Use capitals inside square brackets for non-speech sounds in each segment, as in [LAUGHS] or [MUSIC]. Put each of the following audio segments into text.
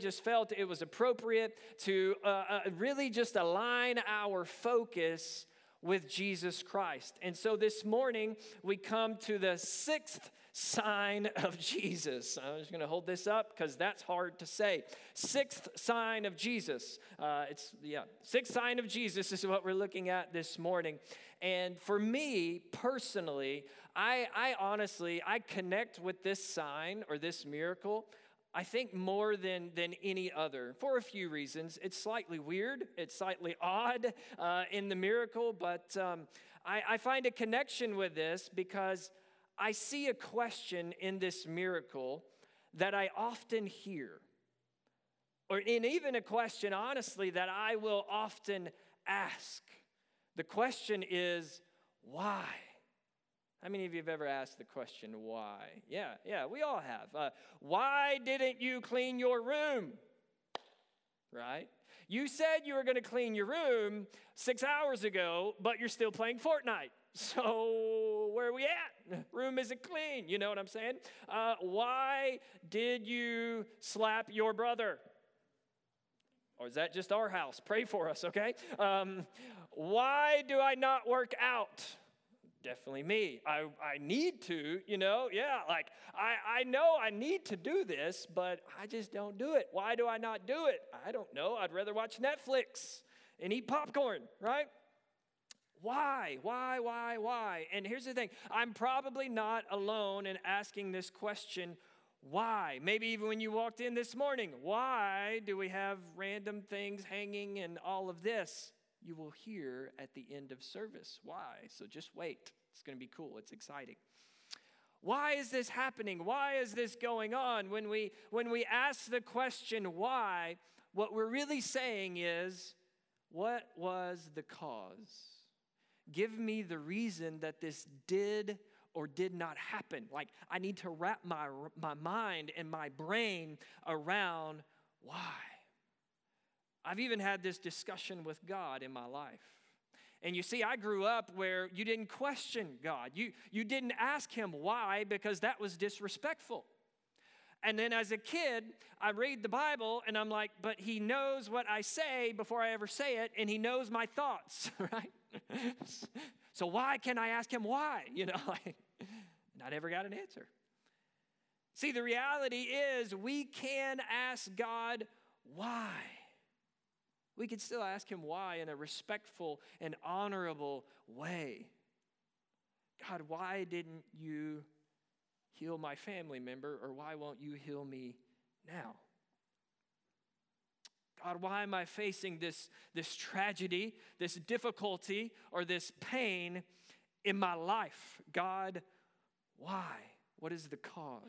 just felt it was appropriate to uh, uh, really just align our focus with Jesus Christ. And so this morning we come to the sixth sign of Jesus. I'm just going to hold this up because that's hard to say. Sixth sign of Jesus. Uh, it's, yeah, sixth sign of Jesus is what we're looking at this morning. And for me personally, I, I honestly, I connect with this sign or this miracle I think more than, than any other for a few reasons. It's slightly weird, it's slightly odd uh, in the miracle, but um, I, I find a connection with this because I see a question in this miracle that I often hear. Or in even a question, honestly, that I will often ask. The question is, why? How many of you have ever asked the question, why? Yeah, yeah, we all have. Uh, why didn't you clean your room? Right? You said you were going to clean your room six hours ago, but you're still playing Fortnite. [LAUGHS] So, where are we at? [LAUGHS] Room isn't clean. You know what I'm saying? Uh, why did you slap your brother? Or is that just our house? Pray for us, okay? Um, why do I not work out? Definitely me. I, I need to, you know, yeah, like I, I know I need to do this, but I just don't do it. Why do I not do it? I don't know. I'd rather watch Netflix and eat popcorn, right? Why? Why? Why? Why? And here's the thing I'm probably not alone in asking this question why? Maybe even when you walked in this morning, why do we have random things hanging and all of this? you will hear at the end of service. Why? So just wait. It's going to be cool. It's exciting. Why is this happening? Why is this going on? When we when we ask the question why, what we're really saying is what was the cause? Give me the reason that this did or did not happen. Like I need to wrap my my mind and my brain around why. I've even had this discussion with God in my life. And you see, I grew up where you didn't question God. You, you didn't ask Him why because that was disrespectful. And then as a kid, I read the Bible and I'm like, but He knows what I say before I ever say it, and He knows my thoughts, [LAUGHS] right? so why can I ask Him why? You know, [LAUGHS] I never got an answer. See, the reality is we can ask God why we could still ask him why in a respectful and honorable way. God, why didn't you heal my family member, or why won't you heal me now? God, why am I facing this, this tragedy, this difficulty, or this pain in my life? God, why? What is the cause?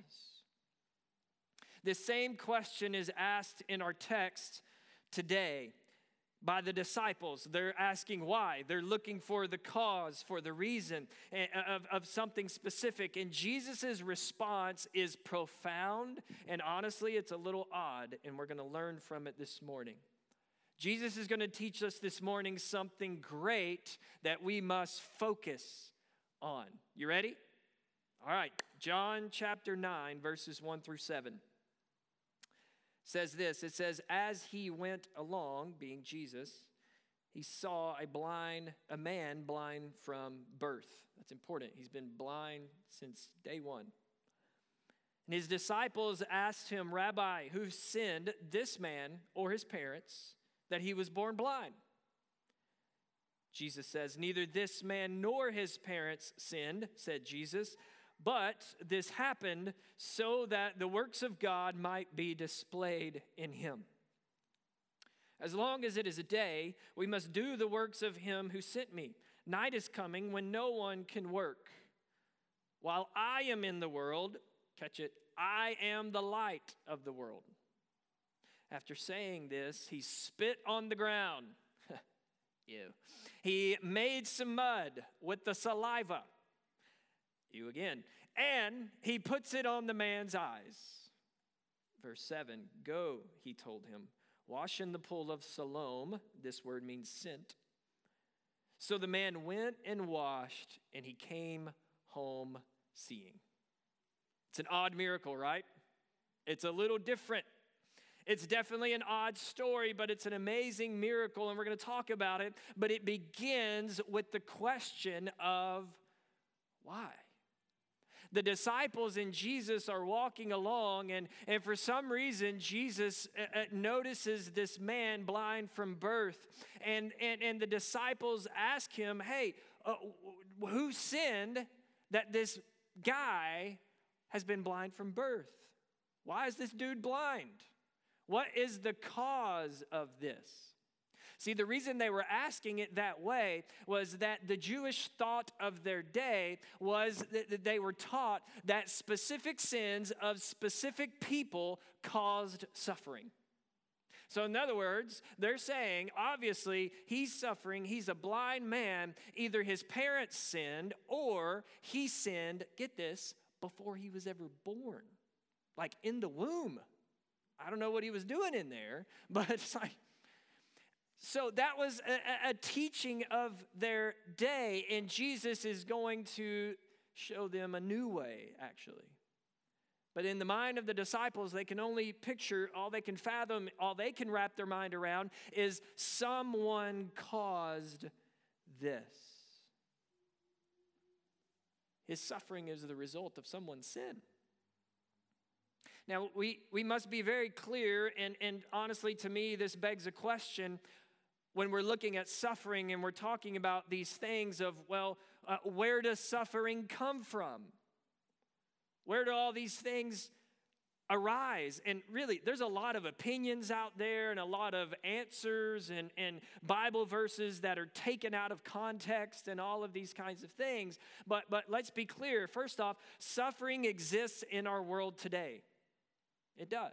The same question is asked in our text today by the disciples. They're asking why. They're looking for the cause, for the reason eh, of, of something specific. And Jesus' response is profound, and honestly, it's a little odd, and we're going to learn from it this morning. Jesus is going to teach us this morning something great that we must focus on. You ready? All right, John chapter 9, verses 1 through 7 says this it says as he went along being jesus he saw a blind a man blind from birth. That's important. He's been blind since day one. And his disciples asked him rabbi who sinned this man or his parents that he was born blind? Jesus says neither this man nor his parents sinned said jesus but this happened so that the works of God might be displayed in him. As long as it is a day, we must do the works of him who sent me. Night is coming when no one can work. While I am in the world, catch it, I am the light of the world. After saying this, he spit on the ground. [LAUGHS] Ew. He made some mud with the saliva you again. And he puts it on the man's eyes. Verse 7 Go, he told him, wash in the pool of Siloam. This word means sent. So the man went and washed, and he came home seeing. It's an odd miracle, right? It's a little different. It's definitely an odd story, but it's an amazing miracle, and we're going to talk about it. But it begins with the question of why? The disciples and Jesus are walking along, and, and for some reason, Jesus uh, uh, notices this man blind from birth. And, and, and the disciples ask him, Hey, uh, who sinned that this guy has been blind from birth? Why is this dude blind? What is the cause of this? See, the reason they were asking it that way was that the Jewish thought of their day was that they were taught that specific sins of specific people caused suffering. So, in other words, they're saying, obviously, he's suffering. He's a blind man. Either his parents sinned or he sinned, get this, before he was ever born, like in the womb. I don't know what he was doing in there, [LAUGHS] but it's like, so that was a, a, teaching of their day, and Jesus is going to show them a new way, actually. But in the mind of the disciples, they can only picture, all they can fathom, all they can wrap their mind around is someone caused this. His suffering is the result of someone's sin. Now, we, we must be very clear, and, and honestly, to me, this begs a question when we're looking at suffering and we're talking about these things of, well, uh, where does suffering come from? Where do all these things arise? And really, there's a lot of opinions out there and a lot of answers and, and Bible verses that are taken out of context and all of these kinds of things. But, but let's be clear. First off, suffering exists in our world today. It does.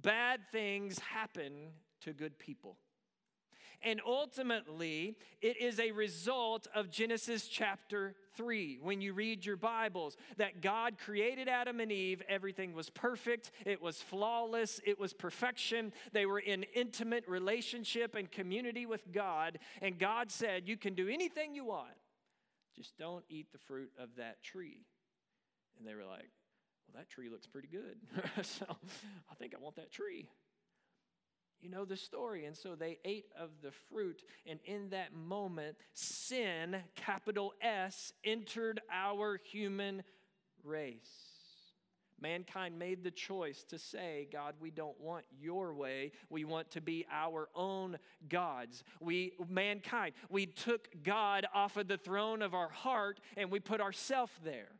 Bad things happen to good people. And ultimately, it is a result of Genesis chapter 3. When you read your Bibles, that God created Adam and Eve, everything was perfect, it was flawless, it was perfection. They were in intimate relationship and community with God. And God said, You can do anything you want, just don't eat the fruit of that tree. And they were like, Well, that tree looks pretty good. [LAUGHS] so I think I want that tree. You know the story. And so they ate of the fruit. And in that moment, sin, capital S, entered our human race. Mankind made the choice to say, God, we don't want your way. We want to be our own gods. We, mankind, we took God off of the throne of our heart and we put ourselves there.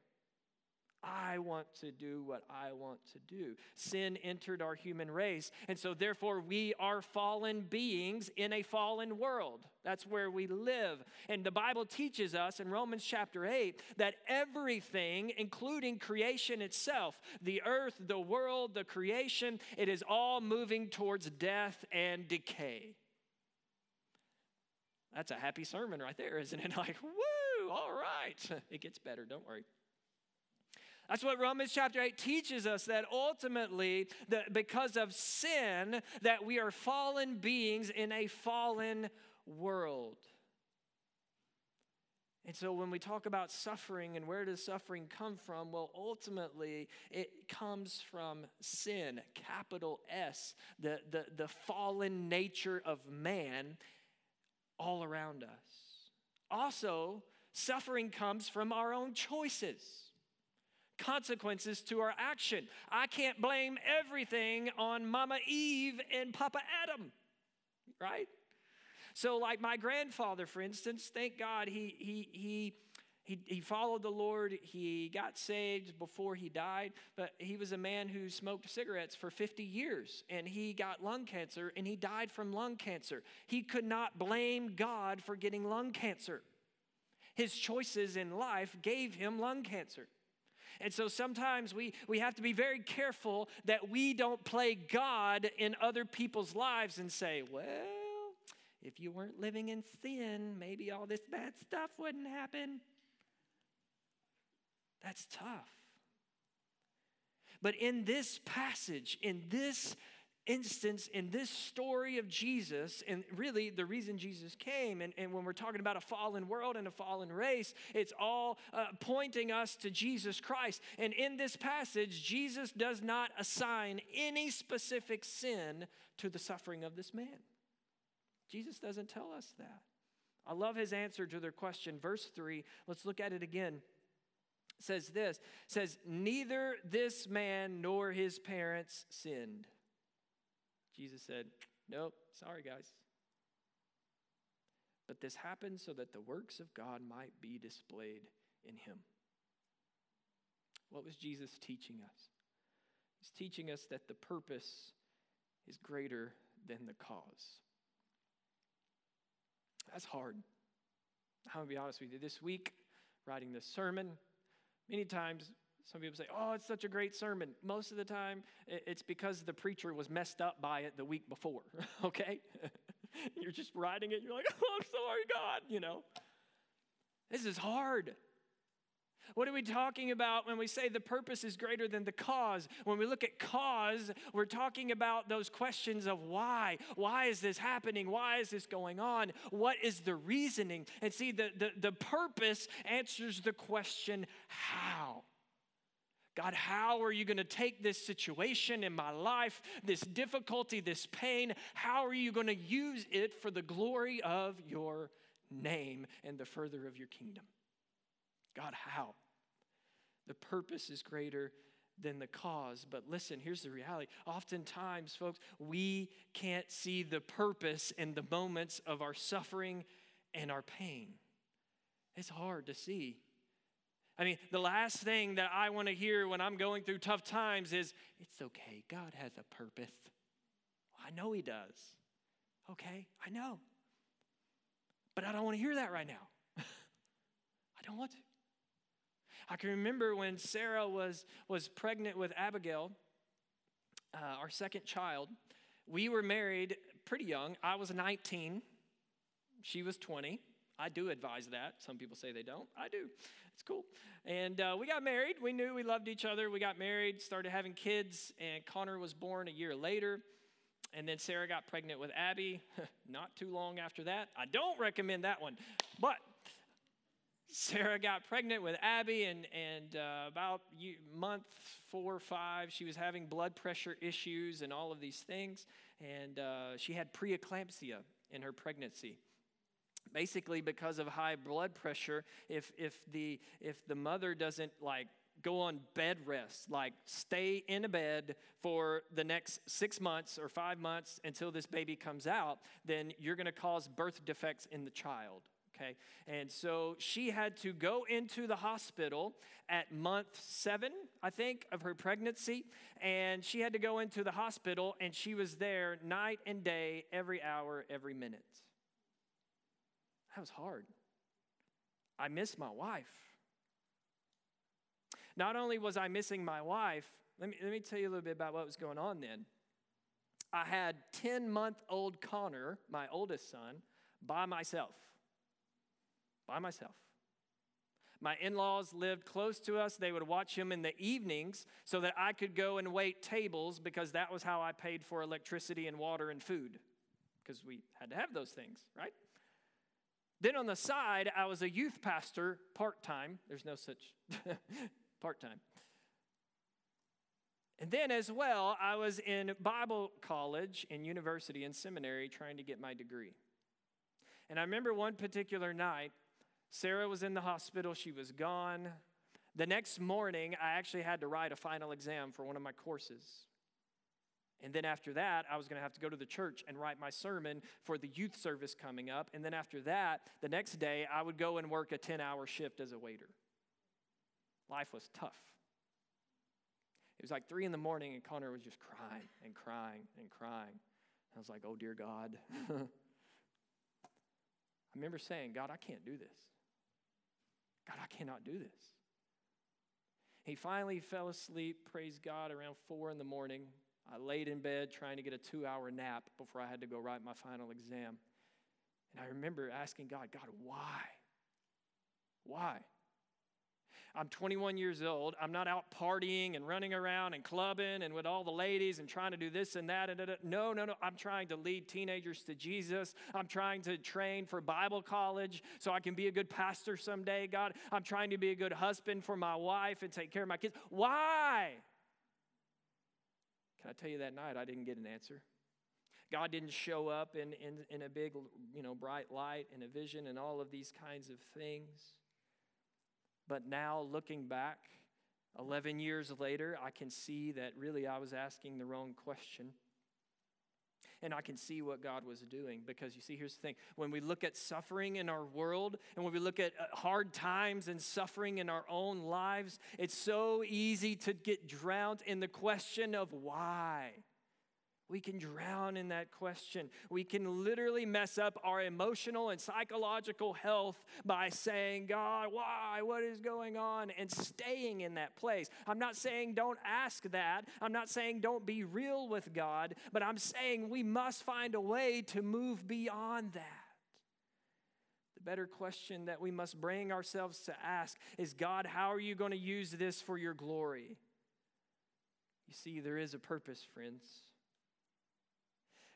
I want to do what I want to do. Sin entered our human race, and so therefore we are fallen beings in a fallen world. That's where we live. And the Bible teaches us in Romans chapter 8 that everything, including creation itself, the earth, the world, the creation, it is all moving towards death and decay. That's a happy sermon right there, isn't it? [LAUGHS] Like, woo, all right. [LAUGHS] It gets better, don't worry. That's what Romans chapter 8 teaches us that ultimately, that because of sin, that we are fallen beings in a fallen world. And so when we talk about suffering and where does suffering come from, well, ultimately it comes from sin, capital S, the, the, the fallen nature of man all around us. Also, suffering comes from our own choices consequences to our action. I can't blame everything on Mama Eve and Papa Adam, right? So, like my grandfather, for instance, thank God he, he, he, he, he followed the Lord. He got saved before he died, but he was a man who smoked cigarettes for 50 years and he got lung cancer and he died from lung cancer. He could not blame God for getting lung cancer. His choices in life gave him lung cancer. And so sometimes we, we have to be very careful that we don't play God in other people's lives and say, well, if you weren't living in sin, maybe all this bad stuff wouldn't happen. That's tough. But in this passage, in this instance in this story of Jesus, and really the reason Jesus came, and, and when we're talking about a fallen world and a fallen race, it's all uh, pointing us to Jesus Christ. And in this passage, Jesus does not assign any specific sin to the suffering of this man. Jesus doesn't tell us that. I love his answer to their question. Verse 3, let's look at it again says this says neither this man nor his parents sinned jesus said nope sorry guys. But this happened so that the works of god might be displayed in him. What was jesus teaching us? He's teaching us that the purpose is greater than the cause. That's hard. I'm gonna be honest with you. This week writing this sermon Many times, some people say, Oh, it's such a great sermon. Most of the time, it's because the preacher was messed up by it the week before, [LAUGHS] okay? [LAUGHS] you're just writing it, you're like, Oh, I'm sorry, God, you know. This is hard. What are we talking about when we say the purpose is greater than the cause? When we look at cause, we're talking about those questions of why. Why is this happening? Why is this going on? What is the reasoning? And see, the, the, the purpose answers the question how. God, how are you going to take this situation in my life, this difficulty, this pain? How are you going to use it for the glory of your name and the further of your kingdom? God, how? The purpose is greater than the cause. But listen, here's the reality. Oftentimes, folks, we can't see the purpose in the moments of our suffering and our pain. It's hard to see. I mean, the last thing that I want to hear when I'm going through tough times is, it's okay, God has a purpose. I know He does. Okay, I know. But I don't want to hear that right now. [LAUGHS] I don't want to. I can remember when Sarah was, was pregnant with Abigail, uh, our second child. We were married pretty young. I was 19, she was 20. I do advise that. Some people say they don't. I do. It's cool. And uh, we got married. We knew we loved each other. We got married, started having kids, and Connor was born a year later. And then Sarah got pregnant with Abby [LAUGHS] not too long after that. I don't recommend that one. But Sarah got pregnant with Abby, and, and uh, about month four or five, she was having blood pressure issues and all of these things. And uh, she had preeclampsia in her pregnancy. Basically, because of high blood pressure, if, if, the, if the mother doesn't like go on bed rest, like stay in a bed for the next six months or five months until this baby comes out, then you're going to cause birth defects in the child okay? And so she had to go into the hospital at month seven, I think, of her pregnancy. And she had to go into the hospital, and she was there night and day, every hour, every minute. That was hard. I missed my wife. Not only was I missing my wife, let me, let me tell you a little bit about what was going on then. I had 10 month old Connor, my oldest son, by myself by myself. My in laws lived close to us. They would watch him in the evenings so that I could go and wait tables because that was how I paid for electricity and water and food because we had to have those things, right? Then on the side, I was a youth pastor part time. There's no such [LAUGHS] part time. And then, as well, I was in Bible college and university and seminary trying to get my degree. And I remember one particular night, Sarah was in the hospital, she was gone. The next morning, I actually had to write a final exam for one of my courses. And then after that, I was going to have to go to the church and write my sermon for the youth service coming up. And then after that, the next day, I would go and work a 10 hour shift as a waiter. Life was tough. It was like three in the morning, and Connor was just crying and crying and crying. I was like, oh, dear God. [LAUGHS] I remember saying, God, I can't do this. God, I cannot do this. He finally fell asleep, praise God, around four in the morning. I laid in bed trying to get a two hour nap before I had to go write my final exam. And I remember asking God, God, why? Why? I'm 21 years old. I'm not out partying and running around and clubbing and with all the ladies and trying to do this and that. And. No, no, no. I'm trying to lead teenagers to Jesus. I'm trying to train for Bible college so I can be a good pastor someday, God. I'm trying to be a good husband for my wife and take care of my kids. Why? Can I tell you that night I didn't get an answer? God didn't show up in, in, in a big, you know, bright light and a vision and all of these kinds of things. But now, looking back, 11 years later, I can see that really I was asking the wrong question. And I can see what God was doing because you see, here's the thing when we look at suffering in our world and when we look at uh, hard times and suffering in our own lives, it's so easy to get drowned in the question of why. We can drown in that question. We can literally mess up our emotional and psychological health by saying, God, why? What is going on? And staying in that place. I'm not saying don't ask that. I'm not saying don't be real with God, but I'm saying we must find a way to move beyond that. The better question that we must bring ourselves to ask is God, how are you going to use this for your glory? You see, there is a purpose, friends.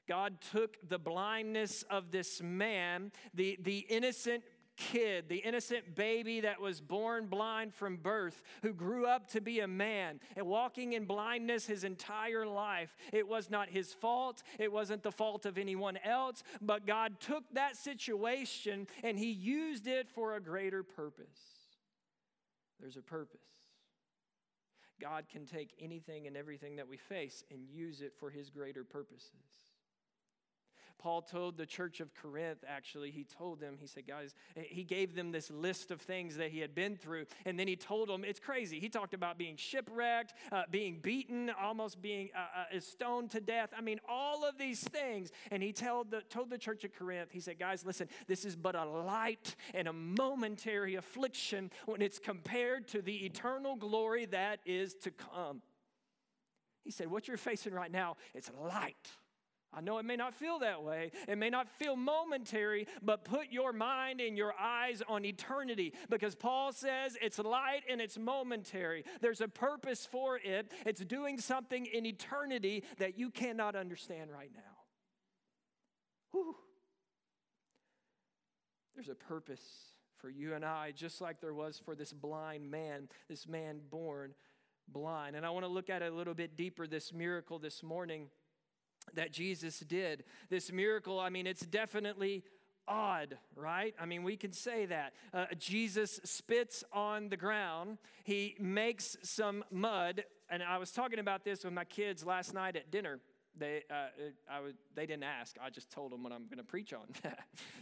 God took the blindness of this man, the, the innocent kid, the innocent baby that was born blind from birth, who grew up to be a man and walking in blindness his entire life. It was not his fault, it wasn't the fault of anyone else, but God took that situation and he used it for a greater purpose. There's a purpose. God can take anything and everything that we face and use it for his greater purposes. Paul told the church of Corinth, actually, he told them, he said, guys, he gave them this list of things that he had been through. And then he told them, it's crazy. He talked about being shipwrecked, uh, being beaten, almost being uh, uh, stoned to death. I mean, all of these things. And he told the, told the church of Corinth, he said, guys, listen, this is but a light and a momentary affliction when it's compared to the eternal glory that is to come. He said, what you're facing right now, it's light I know it may not feel that way. It may not feel momentary, but put your mind and your eyes on eternity because Paul says it's light and it's momentary. There's a purpose for it, it's doing something in eternity that you cannot understand right now. Whew. There's a purpose for you and I, just like there was for this blind man, this man born blind. And I want to look at it a little bit deeper, this miracle this morning that Jesus did. This miracle, I mean, it's definitely odd, right? I mean, we can say that. Uh, Jesus spits on the ground, he makes some mud, and I was talking about this with my kids last night at dinner. They, uh, I would, they didn't ask. I just told them what I'm going to preach on. [LAUGHS]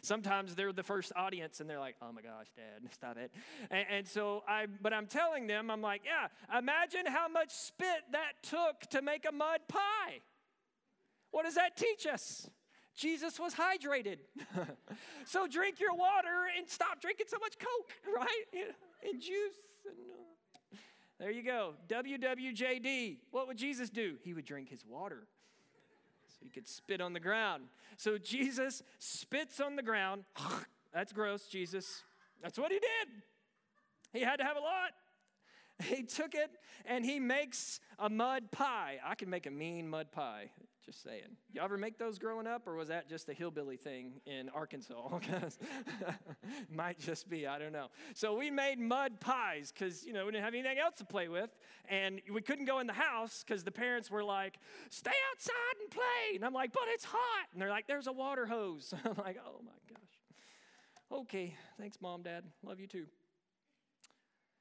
Sometimes they're the first audience, and they're like, "Oh my gosh, Dad, [LAUGHS] stop it!" And, and so I, but I'm telling them, I'm like, "Yeah, imagine how much spit that took to make a mud pie." What does that teach us? Jesus was hydrated. [LAUGHS] so drink your water and stop drinking so much Coke, [LAUGHS] right? And juice. And, uh, there you go. WWJD. What would Jesus do? He would drink his water [LAUGHS] so he could spit on the ground. So Jesus spits on the ground. That's gross, Jesus. That's what he did. He had to have a lot. He took it and he makes a mud pie. I can make a mean mud pie. Just saying. You all ever make those growing up, or was that just a hillbilly thing in Arkansas? [LAUGHS] [LAUGHS] Might just be, I don't know. So we made mud pies because, you know, we didn't have anything else to play with. And we couldn't go in the house because the parents were like, stay outside and play. And I'm like, but it's hot. And they're like, there's a water hose. [LAUGHS] I'm like, oh my gosh. Okay, thanks, mom, dad. Love you too.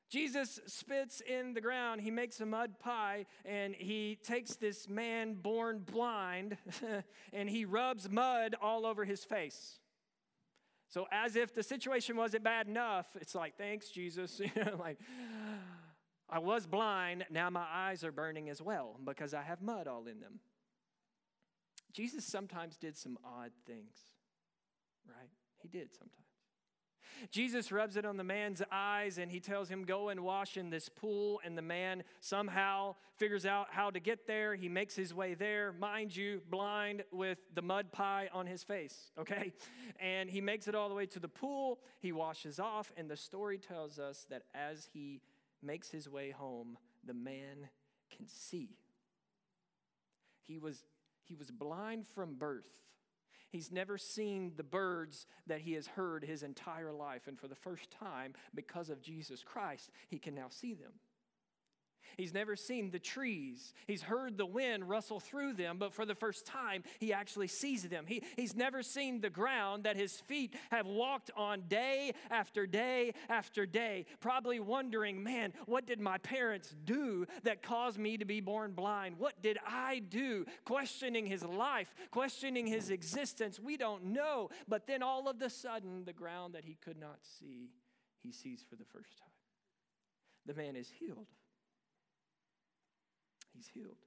Jesus spits in the ground. He makes a mud pie and he takes this man born blind [LAUGHS] and he rubs mud all over his face. So, as if the situation wasn't bad enough, it's like, thanks, Jesus. [LAUGHS] like, I was blind, now my eyes are burning as well because I have mud all in them. Jesus sometimes did some odd things, right? He did sometimes. Jesus rubs it on the man's eyes and he tells him, Go and wash in this pool. And the man somehow figures out how to get there. He makes his way there, mind you, blind with the mud pie on his face, [LAUGHS] okay? And he makes it all the way to the pool. He washes off. And the story tells us that as he makes his way home, the man can see. He was, he was blind from birth. He's never seen the birds that he has heard his entire life. And for the first time, because of Jesus Christ, he can now see them. He's never seen the trees. He's heard the wind rustle through them, but for the first time, he actually sees them. He, he's never seen the ground that his feet have walked on day after day after day, probably wondering, man, what did my parents do that caused me to be born blind? What did I do? Questioning his life, questioning his existence. We don't know. But then all of a sudden, the ground that he could not see, he sees for the first time. The man is healed he's healed.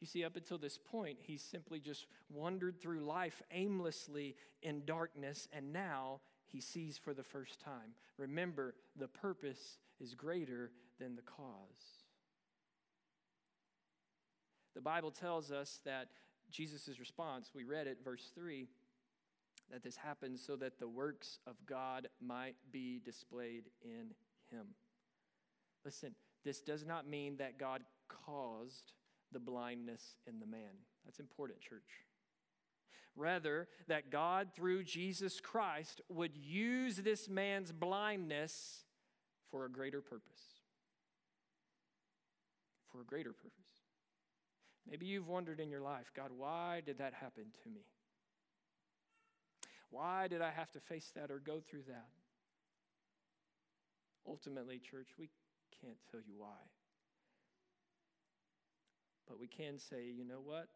You see, up until this point, he's simply just wandered through life aimlessly in darkness, and now he sees for the first time. Remember, the purpose is greater than the cause. The Bible tells us that Jesus' response, we read it, verse 3, that this happens so that the works of God might be displayed in him. Listen, this does not mean that God caused the blindness in the man. That's important, church. Rather, that God, through Jesus Christ, would use this man's blindness for a greater purpose. For a greater purpose. Maybe you've wondered in your life, God, why did that happen to me? Why did I have to face that or go through that? Ultimately, church, we can't tell you why. But we can say, you know what?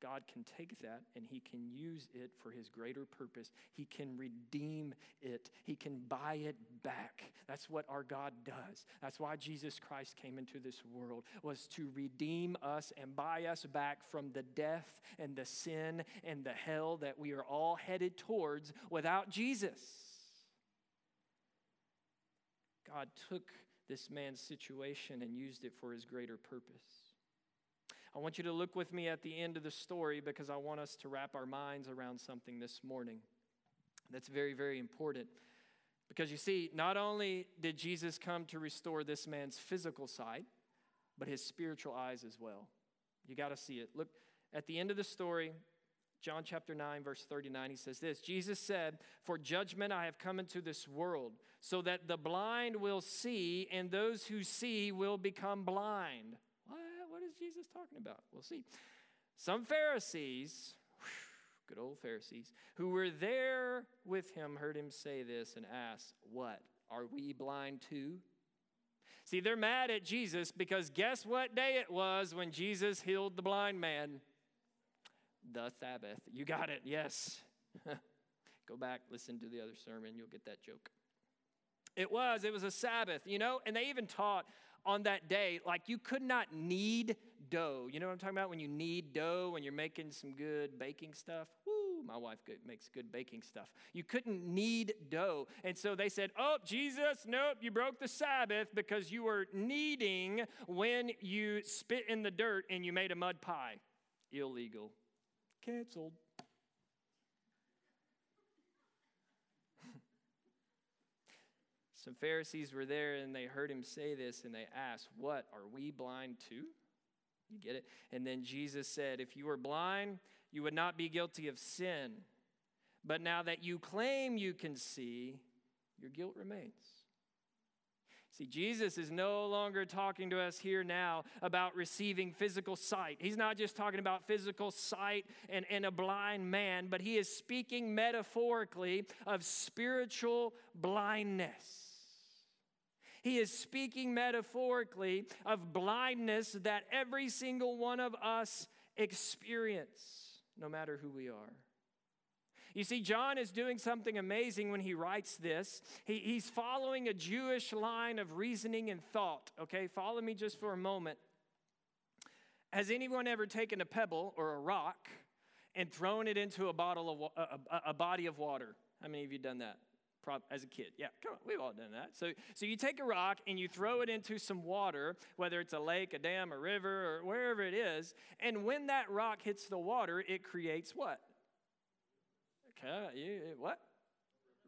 God can take that and He can use it for His greater purpose. He can redeem it, He can buy it back. That's what our God does. That's why Jesus Christ came into this world, was to redeem us and buy us back from the death and the sin and the hell that we are all headed towards without Jesus. God took this man's situation and used it for his greater purpose. I want you to look with me at the end of the story because I want us to wrap our minds around something this morning that's very, very important. Because you see, not only did Jesus come to restore this man's physical sight, but his spiritual eyes as well. You got to see it. Look at the end of the story, John chapter 9, verse 39, he says this Jesus said, For judgment I have come into this world, so that the blind will see, and those who see will become blind. What, what is Jesus talking about? We'll see. Some Pharisees, good old Pharisees, who were there with him heard him say this and asked, What? Are we blind too? See, they're mad at Jesus because guess what day it was when Jesus healed the blind man? The Sabbath. You got it, yes. [LAUGHS] Go back, listen to the other sermon, you'll get that joke. It was, it was a Sabbath, you know, and they even taught on that day, like you could not knead dough. You know what I'm talking about? When you knead dough when you're making some good baking stuff. Woo, my wife makes good baking stuff. You couldn't knead dough. And so they said, Oh, Jesus, nope, you broke the Sabbath because you were kneading when you spit in the dirt and you made a mud pie. Illegal canceled. [LAUGHS] Some Pharisees were there and they heard him say this and they asked, What? Are we blind too? You get it? And then Jesus said, If you were blind, you would not be guilty of sin. But now that you claim you can see, your guilt remains. See, Jesus is no longer talking to us here now about receiving physical sight. He's not just talking about physical sight and, and a blind man, but he is speaking metaphorically of spiritual blindness. He is speaking metaphorically of blindness that every single one of us experience, no matter who we are. You see, John is doing something amazing when he writes this. He, he's following a Jewish line of reasoning and thought. Okay, follow me just for a moment. Has anyone ever taken a pebble or a rock and thrown it into a bottle of a, a, a body of water? How many of you done that? as a kid. Yeah, come on, we've all done that. So, so you take a rock and you throw it into some water, whether it's a lake, a dam, a river, or wherever it is, and when that rock hits the water, it creates what? You, what?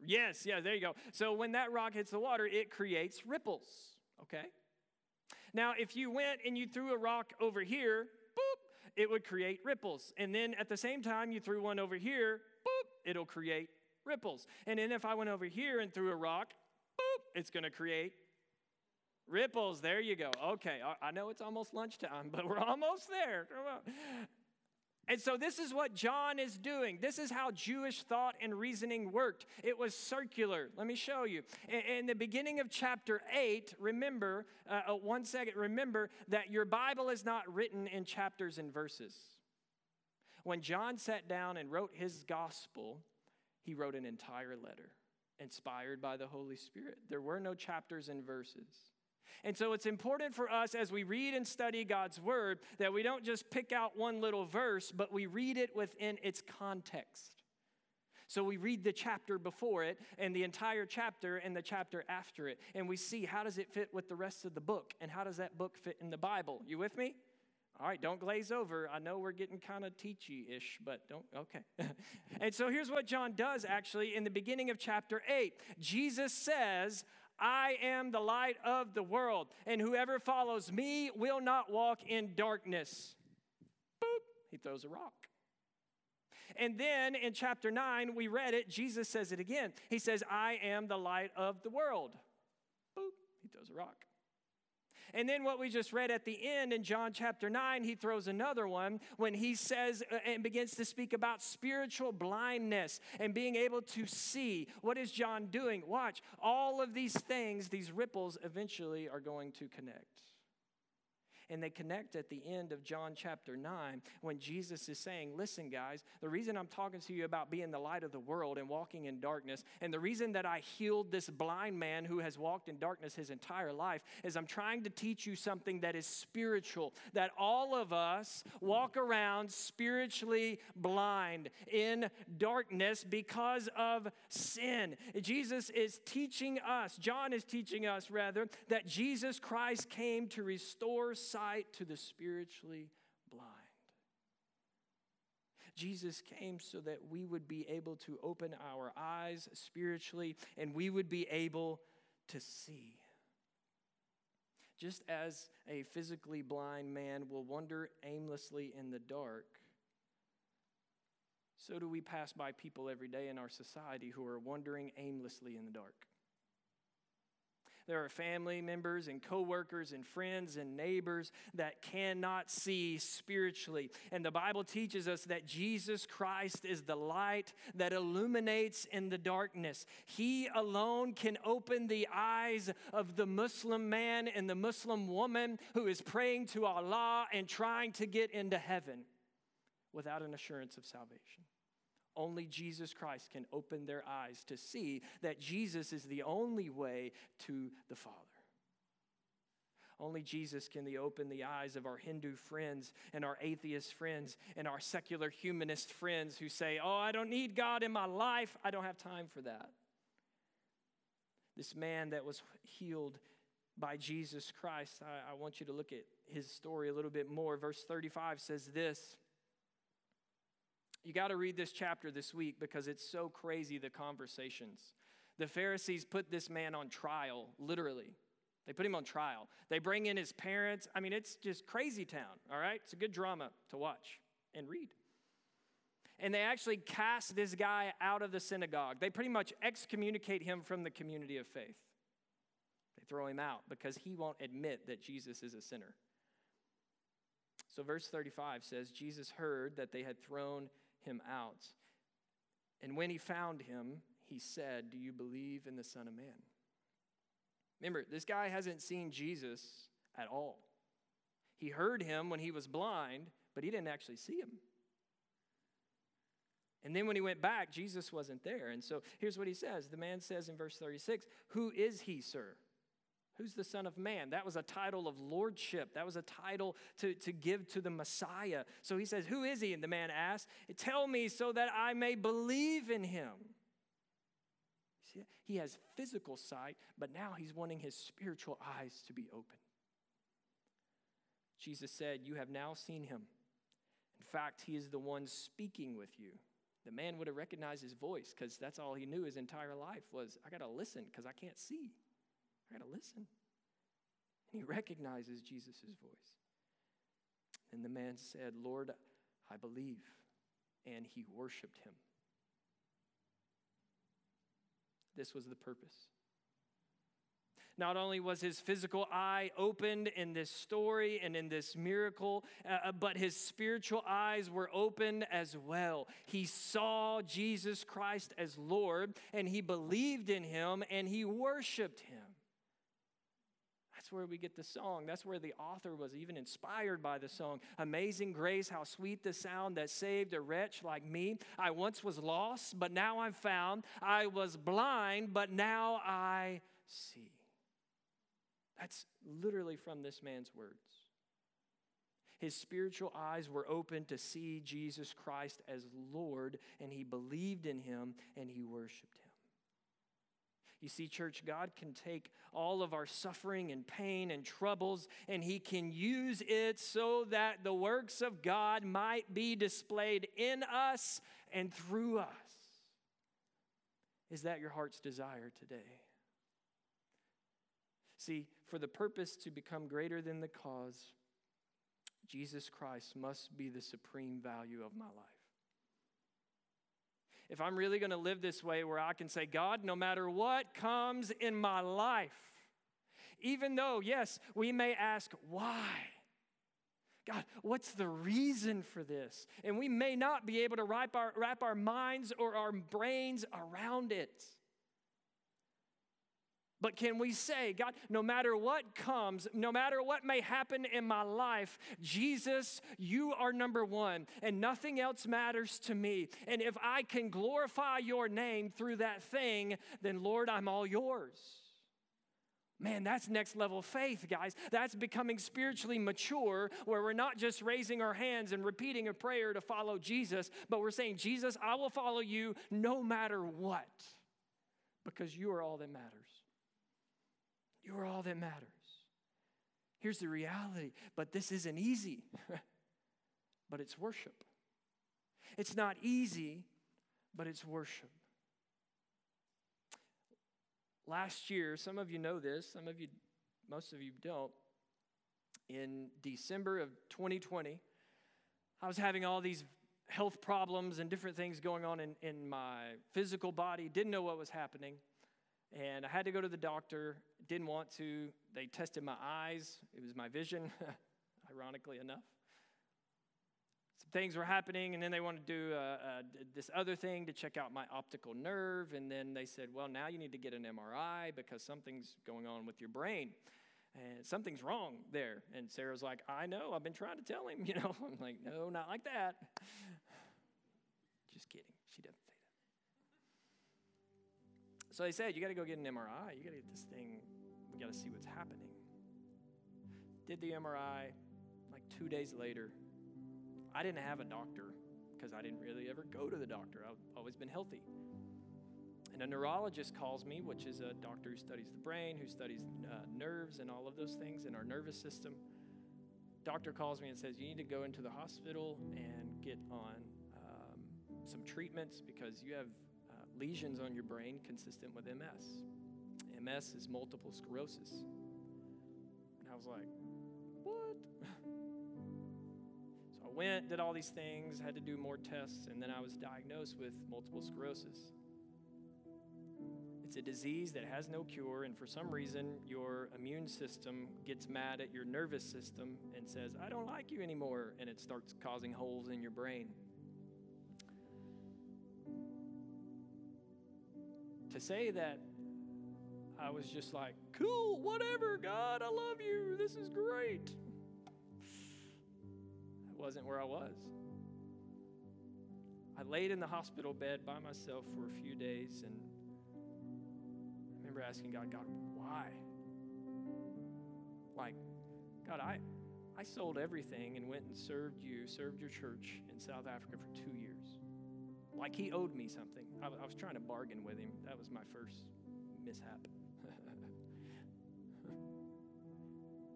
Yes, yeah, there you go. So when that rock hits the water, it creates ripples, okay? Now, if you went and you threw a rock over here, boop, it would create ripples. And then at the same time, you threw one over here, boop, it'll create ripples. And then if I went over here and threw a rock, boop, it's going to create ripples. There you go. Okay, I know it's almost lunchtime, [LAUGHS] but we're almost there. And so, this is what John is doing. This is how Jewish thought and reasoning worked. It was circular. Let me show you. In, the beginning of chapter 8, remember, uh, uh, one second, remember that your Bible is not written in chapters and verses. When John sat down and wrote his gospel, he wrote an entire letter inspired by the Holy Spirit. There were no chapters and verses. And so it's important for us as we read and study God's word that we don't just pick out one little verse, but we read it within its context. So we read the chapter before it and the entire chapter and the chapter after it. And we see how does it fit with the rest of the book and how does that book fit in the Bible. You with me? All right, don't glaze over. I know we're getting kind of teachy ish, but don't, okay. [LAUGHS] and so here's what John does actually in the beginning of chapter 8. Jesus says, I am the light of the world, and whoever follows me will not walk in darkness. Boop, he throws a rock. And then in chapter 9, we read it, Jesus says it again. He says, I am the light of the world. Boop, he throws a rock. And then what we just read at the end in John chapter 9, he throws another one when he says uh, and begins to speak about spiritual blindness and being able to see. What is John doing? Watch, all of these things, these ripples, eventually are going to connect and they connect at the end of John chapter 9 when Jesus is saying, Listen, guys, the reason I'm talking to you about being the light of the world and walking in darkness, and the reason that I healed this blind man who has walked in darkness his entire life is I'm trying to teach you something that is spiritual, that all of us walk around spiritually blind in darkness because of sin. Jesus is teaching us, John is teaching us rather, that Jesus Christ came to restore sight sight to the spiritually blind. Jesus came so that we would be able to open our eyes spiritually and we would be able to see. Just as a physically blind man will wander aimlessly in the dark, so do we pass by people every day in our society who are wandering aimlessly in the dark. There are family members and coworkers and friends and neighbors that cannot see spiritually. And the Bible teaches us that Jesus Christ is the light that illuminates in the darkness. He alone can open the eyes of the Muslim man and the Muslim woman who is praying to Allah and trying to get into heaven without an assurance of salvation. Only Jesus Christ can open their eyes to see that Jesus is the only way to the Father. Only Jesus can open the eyes of our Hindu friends and our atheist friends and our secular humanist friends who say, Oh, I don't need God in my life. I don't have time for that. This man that was healed by Jesus Christ, I, I want you to look at his story a little bit more. Verse 35 says this. You got to read this chapter this week because it's so crazy the conversations. The Pharisees put this man on trial, literally. They put him on trial. They bring in his parents. I mean, it's just crazy town, all right? It's a good drama to watch and read. And they actually cast this guy out of the synagogue. They pretty much excommunicate him from the community of faith. They throw him out because he won't admit that Jesus is a sinner. So, verse 35 says Jesus heard that they had thrown him out. And when he found him, he said, Do you believe in the Son of Man? Remember, this guy hasn't seen Jesus at all. He heard him when he was blind, but he didn't actually see him. And then when he went back, Jesus wasn't there. And so here's what he says The man says in verse 36 Who is he, sir? Who's the Son of Man? That was a title of lordship. That was a title to, to give to the Messiah. So he says, Who is he? And the man asks, Tell me so that I may believe in him. See, he has physical sight, but now he's wanting his spiritual eyes to be open. Jesus said, You have now seen him. In fact, he is the one speaking with you. The man would have recognized his voice because that's all he knew his entire life was I got to listen because I can't see. I got to listen. And he recognizes Jesus' voice. And the man said, Lord, I believe. And he worshiped him. This was the purpose. Not only was his physical eye opened in this story and in this miracle, uh, uh, but his spiritual eyes were opened as well. He saw Jesus Christ as Lord and he believed in him and he worshiped him. That's where we get the song. That's where the author was even inspired by the song. Amazing grace, how sweet the sound that saved a wretch like me. I once was lost, but now I'm found. I was blind, but now I see. That's literally from this man's words. His spiritual eyes were open to see Jesus Christ as Lord, and he believed in him and he worshiped him. You see, church, God can take all of our suffering and pain and troubles, and He can use it so that the works of God might be displayed in us and through us. Is that your heart's desire today? See, for the purpose to become greater than the cause, Jesus Christ must be the supreme value of my life. If I'm really going to live this way where I can say, God, no matter what comes in my life, even though, yes, we may ask, why? God, what's the reason for this? And we may not be able to wrap our, wrap our minds or our brains around it. But can we say, God, no matter what comes, no matter what may happen in my life, Jesus, you are number one, and nothing else matters to me. And if I can glorify your name through that thing, then Lord, I'm all yours. Man, that's next level faith, guys. That's becoming spiritually mature, where we're not just raising our hands and repeating a prayer to follow Jesus, but we're saying, Jesus, I will follow you no matter what, because you are all that matters. You are all that matters. Here's the reality, but this isn't easy, [LAUGHS] but it's worship. It's not easy, but it's worship. Last year, some of you know this, some of you, most of you don't. In December of 2020, I was having all these health problems and different things going on in, in my physical body, didn't know what was happening. And I had to go to the doctor, didn't want to. They tested my eyes, it was my vision, [LAUGHS] ironically enough. Some things were happening, and then they wanted to do uh, uh, this other thing to check out my optical nerve. And then they said, Well, now you need to get an MRI because something's going on with your brain. And something's wrong there. And Sarah's like, I know, I've been trying to tell him, [LAUGHS] you know. I'm like, No, not like that. [LAUGHS] Just kidding. She doesn't so they said, You got to go get an MRI. You got to get this thing, we got to see what's happening. Did the MRI. Like two days later, I didn't have a doctor because I didn't really ever go to the doctor. I've always been healthy. And a neurologist calls me, which is a doctor who studies the brain, who studies uh, nerves and all of those things in our nervous system. Doctor calls me and says, You need to go into the hospital and get on um, some treatments because you have lesions on your brain consistent with MS. MS is multiple sclerosis. And I was like, what? [LAUGHS] so I went, did all these things, had to do more tests, and then I was diagnosed with multiple sclerosis. It's a disease that has no cure, and for some reason, your immune system gets mad at your nervous system and says, I don't like you anymore, and it starts causing holes in your brain. To say that I was just like, cool, whatever, God, I love you, this is great. That wasn't where I was. I laid in the hospital bed by myself for a few days and I remember asking God, God, why? Like, God, I, I sold everything and went and served you, served your church in South Africa for two years like he owed me something. I, I was trying to bargain with him. That was my first mishap. [LAUGHS]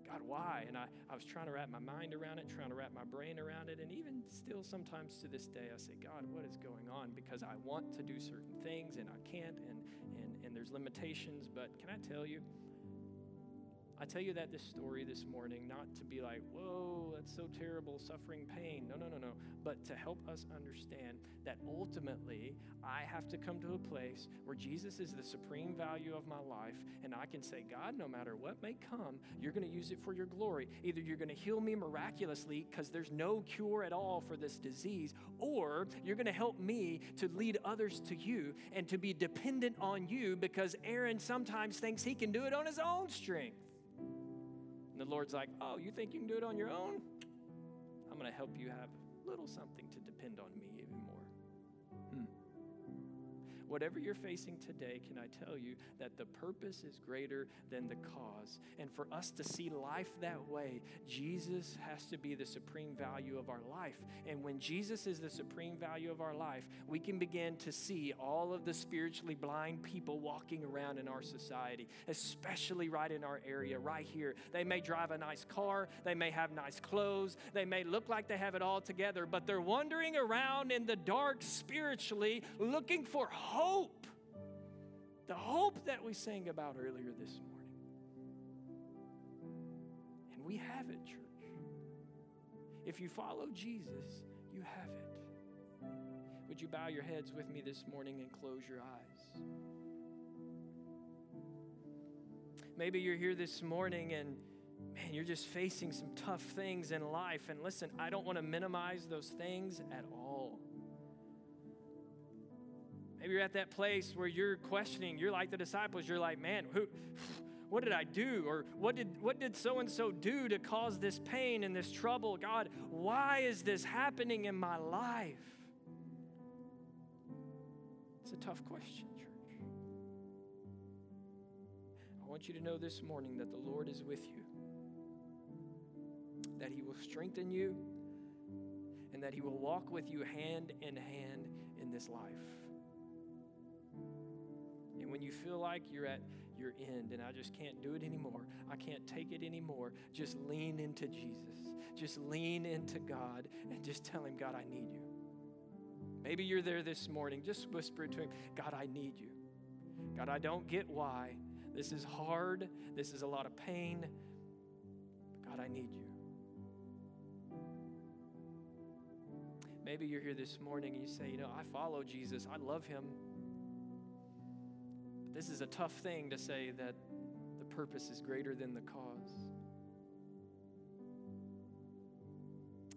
God, why? And I, I was trying to wrap my mind around it, trying to wrap my brain around it. And even still, sometimes to this day, I say, God, what is going on? Because I want to do certain things and I can't, and, and, and there's limitations. But can I tell you? I tell you that this story this morning, not to be like, whoa, that's so terrible, suffering, pain. No, no, no, no. But to help us understand that ultimately I have to come to a place where Jesus is the supreme value of my life, and I can say, God, no matter what may come, you're going to use it for your glory. Either you're going to heal me miraculously because there's no cure at all for this disease, or you're going to help me to lead others to you and to be dependent on you because Aaron sometimes thinks he can do it on his own strength. And the Lord's like, Oh, you think you can do it on your own? I'm going to help you have a little something to depend on me even. Whatever you're facing today, can I tell you that the purpose is greater than the cause? And for us to see life that way, Jesus has to be the supreme value of our life. And when Jesus is the supreme value of our life, we can begin to see all of the spiritually blind people walking around in our society, especially right in our area, right here. They may drive a nice car, they may have nice clothes, they may look like they have it all together, but they're wandering around in the dark spiritually looking for hope hope. The hope that we sang about earlier this morning. And we have it, church. If you follow Jesus, you have it. Would you bow your heads with me this morning and close your eyes? Maybe you're here this morning and man, you're just facing some tough things in life. And listen, I don't want to minimize those things at all. Maybe you're at that place where you're questioning, you're like the disciples, you're like, man, who [SIGHS] what did I do? Or what did what did so and so do to cause this pain and this trouble? God, why is this happening in my life? It's a tough question, church. I want you to know this morning that the Lord is with you. That he will strengthen you and that he will walk with you hand in hand in this life. When you feel like you're at your end and I just can't do it anymore, I can't take it anymore, just lean into Jesus. Just lean into God and just tell Him, God, I need you. Maybe you're there this morning. Just whisper to Him, God, I need you. God, I don't get why. This is hard. This is a lot of pain. God, I need you. Maybe you're here this morning and you say, you know, I follow Jesus. I love him. This is a tough thing to say that the purpose is greater than the cause.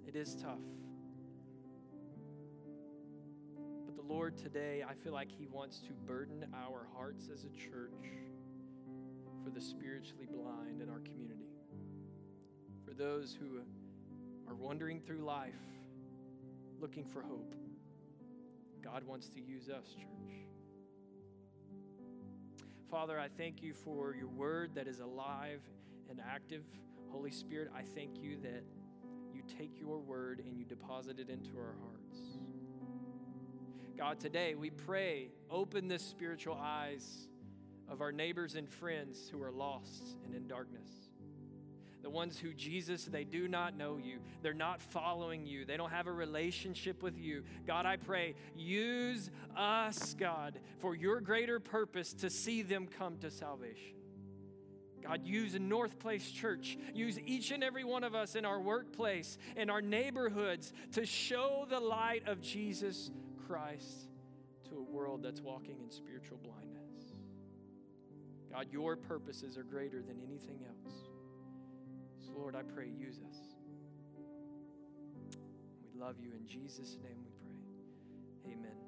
It is tough. But the Lord today, I feel like He wants to burden our hearts as a church for the spiritually blind in our community. For those who are wandering through life looking for hope. God wants to use us, church. Father, I thank you for your word that is alive and active. Holy Spirit, I thank you that you take your word and you deposit it into our hearts. God, today we pray, open the spiritual eyes of our neighbors and friends who are lost and in darkness the ones who Jesus, they do not know you. They're not following you. They don't have a relationship with you. God, I pray, use us, God, for your greater purpose to see them come to salvation. God, use North Place Church, use each and every one of us in our workplace, in our neighborhoods to show the light of Jesus Christ to a world that's walking in spiritual blindness. God, your purposes are greater than anything else. Lord, I pray, use us. We love you. In Jesus' name we pray. Amen.